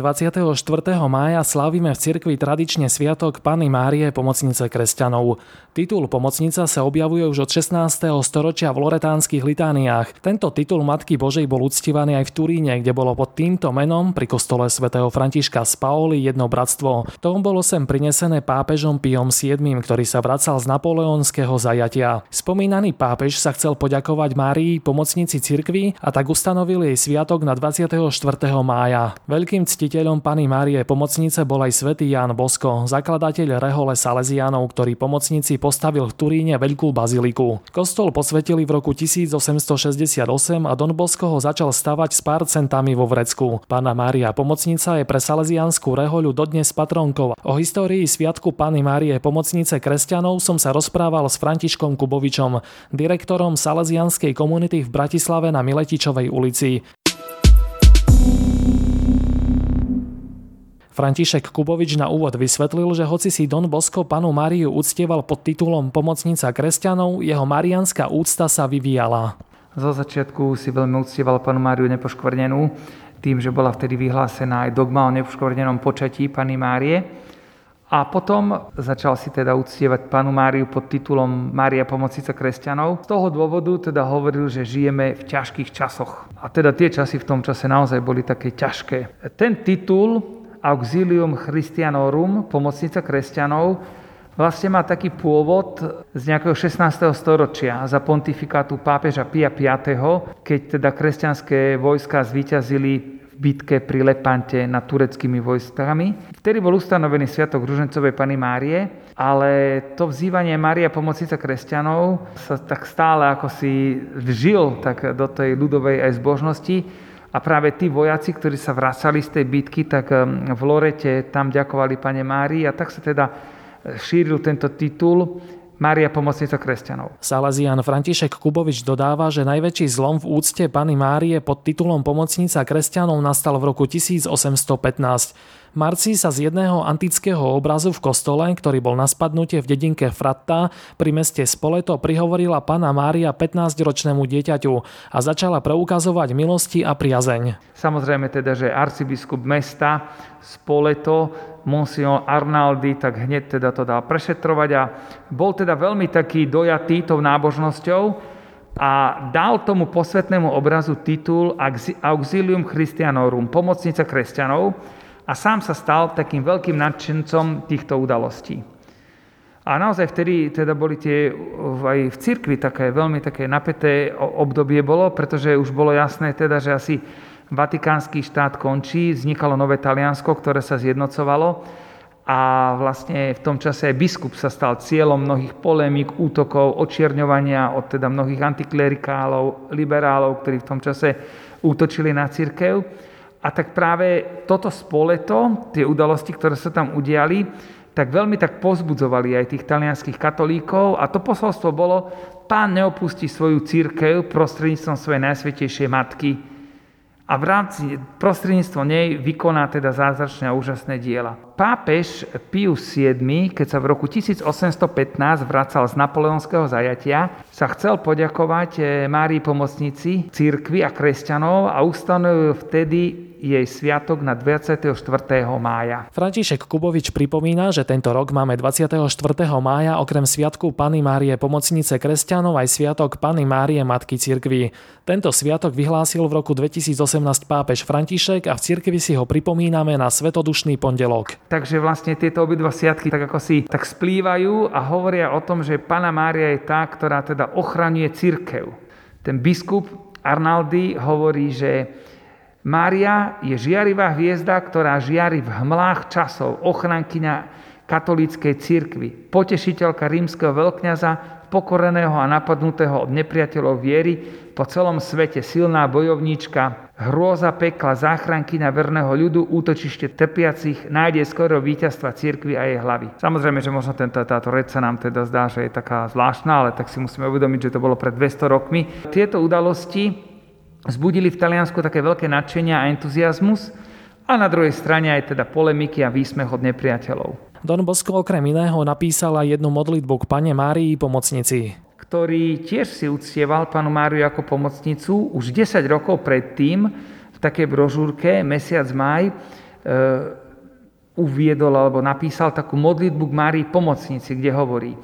24. mája slávime v cirkvi tradične sviatok Pany Márie, pomocnice kresťanov. Titul pomocnica sa objavuje už od 16. storočia v loretánskych litániách. Tento titul Matky Božej bol uctívaný aj v Turíne, kde bolo pod týmto menom pri kostole svätého Františka z Paoli jedno bratstvo. Tom bolo sem prinesené pápežom Piom VII, ktorý sa vracal z napoleonského zajatia. Spomínaný pápež sa chcel poďakovať Márii, pomocnici cirkvi a tak ustanovil jej sviatok na 24. mája. Veľkým ctiteľom Pany Márie pomocnice bol aj svätý Ján Bosko, zakladateľ Rehole Salesiánov, ktorý pomocnici postavil v Turíne veľkú baziliku. Kostol posvetili v roku 1868 a Don Bosko ho začal stavať s pár centami vo vrecku. Pána Mária pomocnica je pre salesiánsku rehoľu dodnes patronkou. O histórii sviatku Pany Márie pomocnice kresťanov som sa rozprával s Františkom Kubovičom, direktorom salesianskej komunity v Bratislave na Miletičovej ulici. František Kubovič na úvod vysvetlil, že hoci si Don Bosco panu Máriu uctieval pod titulom Pomocnica kresťanov, jeho marianská úcta sa vyvíjala. Zo začiatku si veľmi uctieval panu Máriu nepoškvrnenú, tým, že bola vtedy vyhlásená aj dogma o nepoškvrnenom počatí Pany Márie. A potom začal si teda uctievať panu Máriu pod titulom Mária pomocnica kresťanov. Z toho dôvodu teda hovoril, že žijeme v ťažkých časoch. A teda tie časy v tom čase naozaj boli také ťažké. Ten titul Auxilium Christianorum, pomocnica kresťanov, vlastne má taký pôvod z nejakého 16. storočia za pontifikátu pápeža Pia V, keď teda kresťanské vojska zvíťazili bitke pri Lepante nad tureckými vojskami. Vtedy bol ustanovený sviatok Ružencovej Pany Márie, ale to vzývanie Mária pomocnica kresťanov sa tak stále ako si vžil tak do tej ľudovej aj zbožnosti a práve tí vojaci, ktorí sa vracali z tej bitky, tak v Lorete tam ďakovali pane Márii a tak sa teda e, šíril tento titul Mária pomocnica kresťanov. Salesian František Kubovič dodáva, že najväčší zlom v úcte Pany Márie pod titulom Pomocnica kresťanov nastal v roku 1815. Marci sa z jedného antického obrazu v kostole, ktorý bol na spadnutie v dedinke Fratta pri meste Spoleto, prihovorila pána Mária 15-ročnému dieťaťu a začala preukazovať milosti a priazeň. Samozrejme teda, že arcibiskup mesta Spoleto, monsignor Arnaldi, tak hneď teda to dal prešetrovať a bol teda veľmi taký dojatý tou nábožnosťou a dal tomu posvetnému obrazu titul Auxilium Christianorum, pomocnica kresťanov, a sám sa stal takým veľkým nadšencom týchto udalostí. A naozaj vtedy teda boli tie aj v cirkvi také veľmi také napäté obdobie bolo, pretože už bolo jasné teda, že asi Vatikánsky štát končí, vznikalo nové Taliansko, ktoré sa zjednocovalo a vlastne v tom čase aj biskup sa stal cieľom mnohých polémik, útokov, očierňovania od teda mnohých antiklerikálov, liberálov, ktorí v tom čase útočili na církev. A tak práve toto spoleto, tie udalosti, ktoré sa tam udiali, tak veľmi tak pozbudzovali aj tých talianských katolíkov a to posolstvo bolo, pán neopustí svoju církev prostredníctvom svojej najsvetejšej matky a v rámci prostredníctvom nej vykoná teda zázračné a úžasné diela. Pápež Pius VII, keď sa v roku 1815 vracal z napoleonského zajatia, sa chcel poďakovať eh, Márii pomocnici, církvi a kresťanov a ustanovil vtedy jej sviatok na 24. mája. František Kubovič pripomína, že tento rok máme 24. mája okrem sviatku Pany Márie pomocnice kresťanov aj sviatok Pany Márie Matky Cirkvi. Tento sviatok vyhlásil v roku 2018 pápež František a v cirkvi si ho pripomíname na Svetodušný pondelok. Takže vlastne tieto obidva sviatky tak ako si tak splývajú a hovoria o tom, že Pana Mária je tá, ktorá teda ochraňuje cirkev. Ten biskup Arnaldi hovorí, že Mária je žiarivá hviezda, ktorá žiari v hmlách časov, ochrankyňa katolíckej cirkvi, potešiteľka rímskeho veľkňaza, pokoreného a napadnutého od nepriateľov viery, po celom svete silná bojovníčka, hrôza pekla, záchrankyňa verného ľudu, útočište trpiacich, nájde skoro víťazstva cirkvi a jej hlavy. Samozrejme, že možno tento, táto reč sa nám teda zdá, že je taká zvláštna, ale tak si musíme uvedomiť, že to bolo pred 200 rokmi. Tieto udalosti Zbudili v Taliansku také veľké nadšenia a entuziasmus a na druhej strane aj teda polemiky a výsmech od nepriateľov. Don Bosco okrem iného napísala jednu modlitbu k pane Márii pomocnici ktorý tiež si uctieval panu Máriu ako pomocnicu už 10 rokov predtým v takej brožúrke Mesiac maj uviedol alebo napísal takú modlitbu k Márii pomocnici, kde hovorí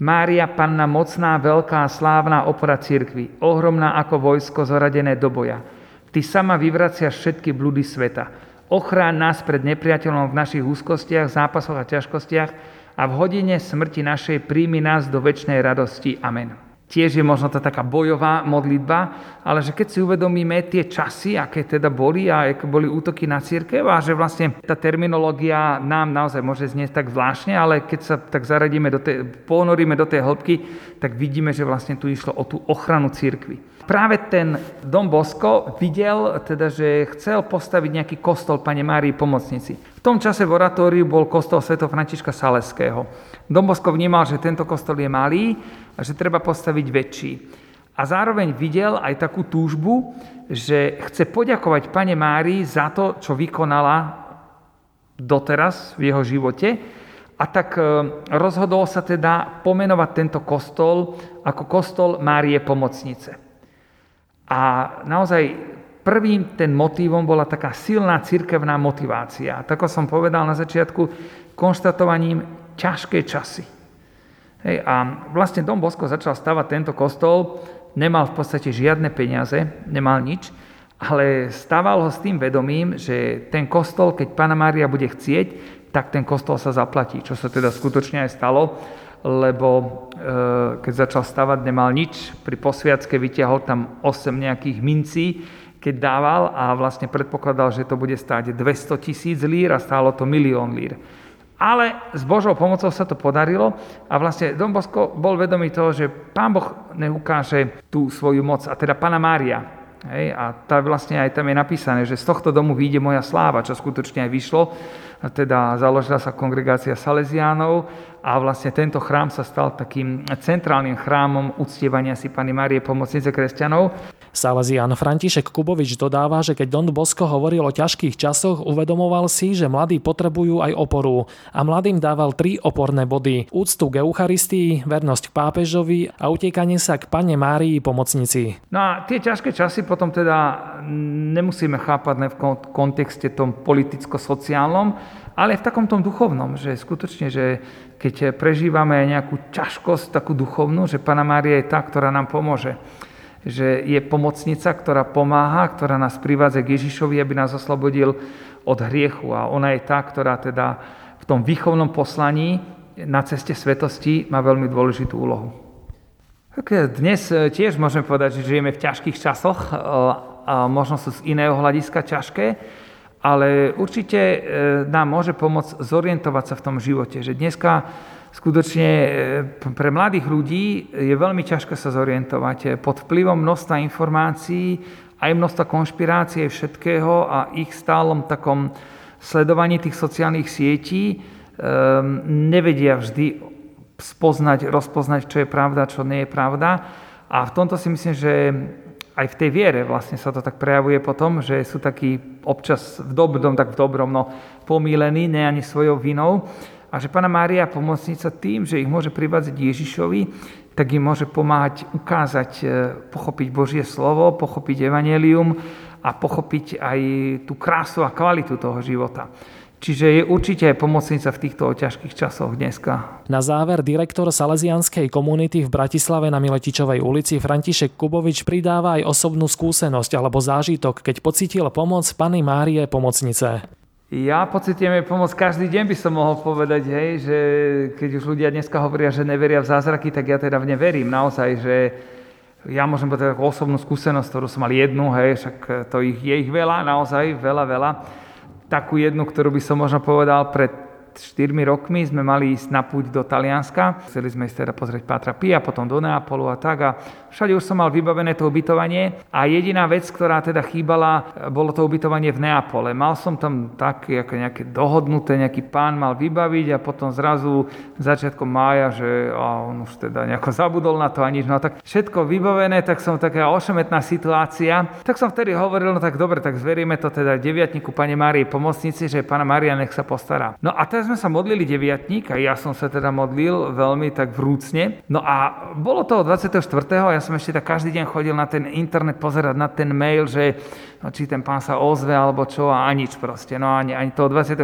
Mária, panna mocná, veľká, slávna opora cirkvi, ohromná ako vojsko zoradené do boja. Ty sama vyvraciaš všetky blúdy sveta. Ochráň nás pred nepriateľom v našich úzkostiach, zápasoch a ťažkostiach a v hodine smrti našej príjmi nás do väčšnej radosti. Amen tiež je možno to taká bojová modlitba, ale že keď si uvedomíme tie časy, aké teda boli a aké boli útoky na církev a že vlastne tá terminológia nám naozaj môže znieť tak zvláštne, ale keď sa tak zaradíme do tej, ponoríme do tej hĺbky, tak vidíme, že vlastne tu išlo o tú ochranu církvy. Práve ten Dom Bosko videl, teda, že chcel postaviť nejaký kostol Pane Márii Pomocnici. V tom čase v oratóriu bol kostol Sv. Františka Saleského. Dom Bosko vnímal, že tento kostol je malý a že treba postaviť väčší. A zároveň videl aj takú túžbu, že chce poďakovať Pane Márii za to, čo vykonala doteraz v jeho živote. A tak e, rozhodol sa teda pomenovať tento kostol ako kostol Márie Pomocnice. A naozaj prvým ten motívom bola taká silná cirkevná motivácia. Tak som povedal na začiatku, konštatovaním ťažké časy Hej, a vlastne Dom Bosko začal stavať tento kostol, nemal v podstate žiadne peniaze, nemal nič, ale stával ho s tým vedomím, že ten kostol, keď Pána Mária bude chcieť, tak ten kostol sa zaplatí, čo sa teda skutočne aj stalo, lebo e, keď začal stavať, nemal nič, pri posviacke vyťahol tam 8 nejakých mincí, keď dával a vlastne predpokladal, že to bude stáť 200 tisíc lír a stálo to milión lír. Ale s Božou pomocou sa to podarilo a vlastne Don Bosco bol vedomý toho, že Pán Boh neukáže tú svoju moc, a teda Pana Mária. Hej, a tá vlastne aj tam je napísané, že z tohto domu vyjde moja sláva, čo skutočne aj vyšlo. Teda založila sa kongregácia Salesiánov a vlastne tento chrám sa stal takým centrálnym chrámom uctievania si Pany Márie pomocnice kresťanov. Salesian František Kubovič dodáva, že keď Don Bosco hovoril o ťažkých časoch, uvedomoval si, že mladí potrebujú aj oporu a mladým dával tri oporné body. Úctu k Eucharistii, vernosť k pápežovi a utekanie sa k Pane Márii pomocnici. No a tie ťažké časy potom teda nemusíme chápať v kontexte tom politicko-sociálnom, ale v takom tom duchovnom, že skutočne, že keď prežívame nejakú ťažkosť takú duchovnú, že Pana Mária je tá, ktorá nám pomôže že je pomocnica, ktorá pomáha, ktorá nás privádza k Ježišovi, aby nás oslobodil od hriechu. A ona je tá, ktorá teda v tom výchovnom poslaní na ceste svetosti má veľmi dôležitú úlohu. Dnes e, tiež môžeme povedať, že žijeme v ťažkých časoch, e, a možno sú z iného hľadiska ťažké, ale určite e, nám môže pomôcť zorientovať sa v tom živote, že dneska skutočne e, pre mladých ľudí je veľmi ťažké sa zorientovať pod vplyvom množstva informácií, aj množstva konšpirácií, všetkého a ich stálom takom sledovaní tých sociálnych sietí um, nevedia vždy spoznať, rozpoznať, čo je pravda, čo nie je pravda. A v tomto si myslím, že aj v tej viere vlastne sa to tak prejavuje potom, že sú takí občas v dobrom, tak v dobrom, no pomílení, ne ani svojou vinou a že Pana Mária pomocnica tým, že ich môže privádzať Ježišovi, tak im môže pomáhať ukázať, e, pochopiť Božie slovo, pochopiť evanelium a pochopiť aj tú krásu a kvalitu toho života. Čiže je určite aj pomocnica v týchto ťažkých časoch dneska. Na záver direktor Salesianskej komunity v Bratislave na Miletičovej ulici František Kubovič pridáva aj osobnú skúsenosť alebo zážitok, keď pocítil pomoc Pany Márie pomocnice. Ja pocitujem pomoc každý deň, by som mohol povedať, hej, že keď už ľudia dneska hovoria, že neveria v zázraky, tak ja teda v ne verím naozaj, že ja môžem povedať takú osobnú skúsenosť, ktorú som mal jednu, hej, však to ich, je ich veľa, naozaj veľa, veľa. Takú jednu, ktorú by som možno povedal pred 4 rokmi sme mali ísť na púť do Talianska. Chceli sme ísť teda pozrieť Pátra Pia, potom do Neapolu a tak. A všade už som mal vybavené to ubytovanie. A jediná vec, ktorá teda chýbala, bolo to ubytovanie v Neapole. Mal som tam také ako nejaké dohodnuté, nejaký pán mal vybaviť a potom zrazu začiatkom mája, že a on už teda nejako zabudol na to a nič. No tak všetko vybavené, tak som taká ošemetná situácia. Tak som vtedy hovoril, no tak dobre, tak zveríme to teda deviatniku Pane Márii pomocnici, že Pána Mária nech sa postará. No a teraz teda sme sa modlili deviatník a ja som sa teda modlil veľmi tak vrúcne. No a bolo to 24. a ja som ešte tak každý deň chodil na ten internet pozerať na ten mail, že no, či ten pán sa ozve alebo čo a nič proste. No ani, ani toho 24.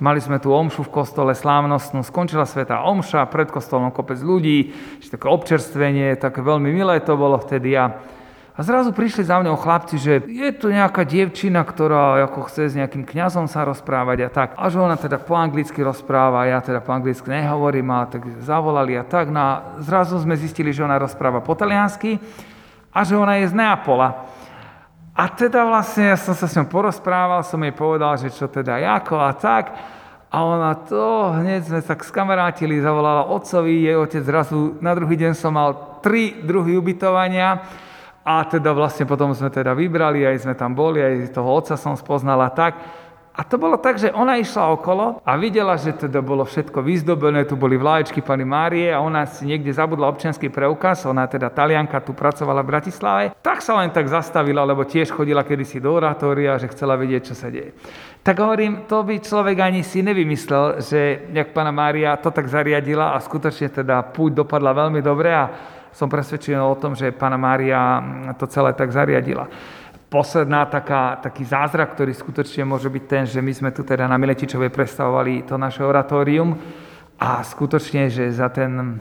Mali sme tu omšu v kostole slávnostnú, skončila sveta omša, pred kostolom kopec ľudí, ešte také občerstvenie, také veľmi milé to bolo vtedy a a zrazu prišli za mňou chlapci, že je tu nejaká dievčina, ktorá ako chce s nejakým kňazom sa rozprávať a tak. A že ona teda po anglicky rozpráva, ja teda po anglicky nehovorím, ale tak zavolali a tak. No a zrazu sme zistili, že ona rozpráva po taliansky a že ona je z Neapola. A teda vlastne ja som sa s ňou porozprával, som jej povedal, že čo teda ako a tak. A ona to, hneď sme sa skamarátili, zavolala otcovi, jej otec zrazu, na druhý deň som mal tri druhy ubytovania a teda vlastne potom sme teda vybrali, aj sme tam boli, aj toho otca som spoznala tak. A to bolo tak, že ona išla okolo a videla, že teda bolo všetko vyzdobené, tu boli vlaječky pani Márie a ona si niekde zabudla občianský preukaz, ona teda talianka tu pracovala v Bratislave, tak sa len tak zastavila, lebo tiež chodila kedysi do oratória, že chcela vedieť, čo sa deje. Tak hovorím, to by človek ani si nevymyslel, že jak pána Mária to tak zariadila a skutočne teda púť dopadla veľmi dobre a som presvedčený o tom, že pána Mária to celé tak zariadila. Posledná taká, taký zázrak, ktorý skutočne môže byť ten, že my sme tu teda na Miletičovej predstavovali to naše oratórium a skutočne, že za ten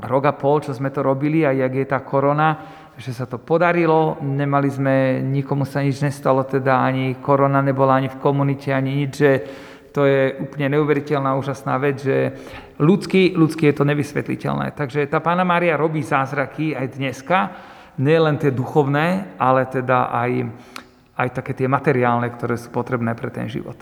rok a pol, čo sme to robili a jak je tá korona, že sa to podarilo, nemali sme, nikomu sa nič nestalo, teda ani korona nebola ani v komunite, ani nič, že to je úplne neuveriteľná, úžasná vec, že ľudský, ľudský je to nevysvetliteľné. Takže tá Pána Mária robí zázraky aj dneska, nie len tie duchovné, ale teda aj, aj také tie materiálne, ktoré sú potrebné pre ten život.